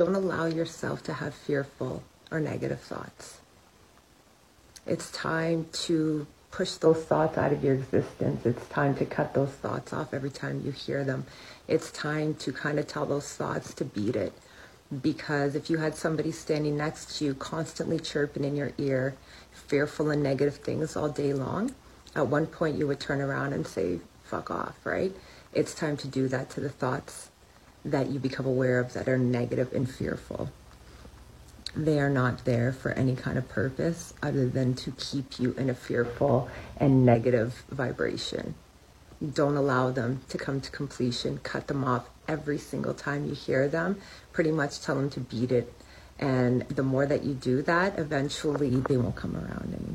Don't allow yourself to have fearful or negative thoughts. It's time to push those thoughts out of your existence. It's time to cut those thoughts off every time you hear them. It's time to kind of tell those thoughts to beat it. Because if you had somebody standing next to you constantly chirping in your ear, fearful and negative things all day long, at one point you would turn around and say, fuck off, right? It's time to do that to the thoughts that you become aware of that are negative and fearful they are not there for any kind of purpose other than to keep you in a fearful and negative vibration. Don't allow them to come to completion. Cut them off every single time you hear them. Pretty much tell them to beat it. And the more that you do that, eventually they won't come around anymore.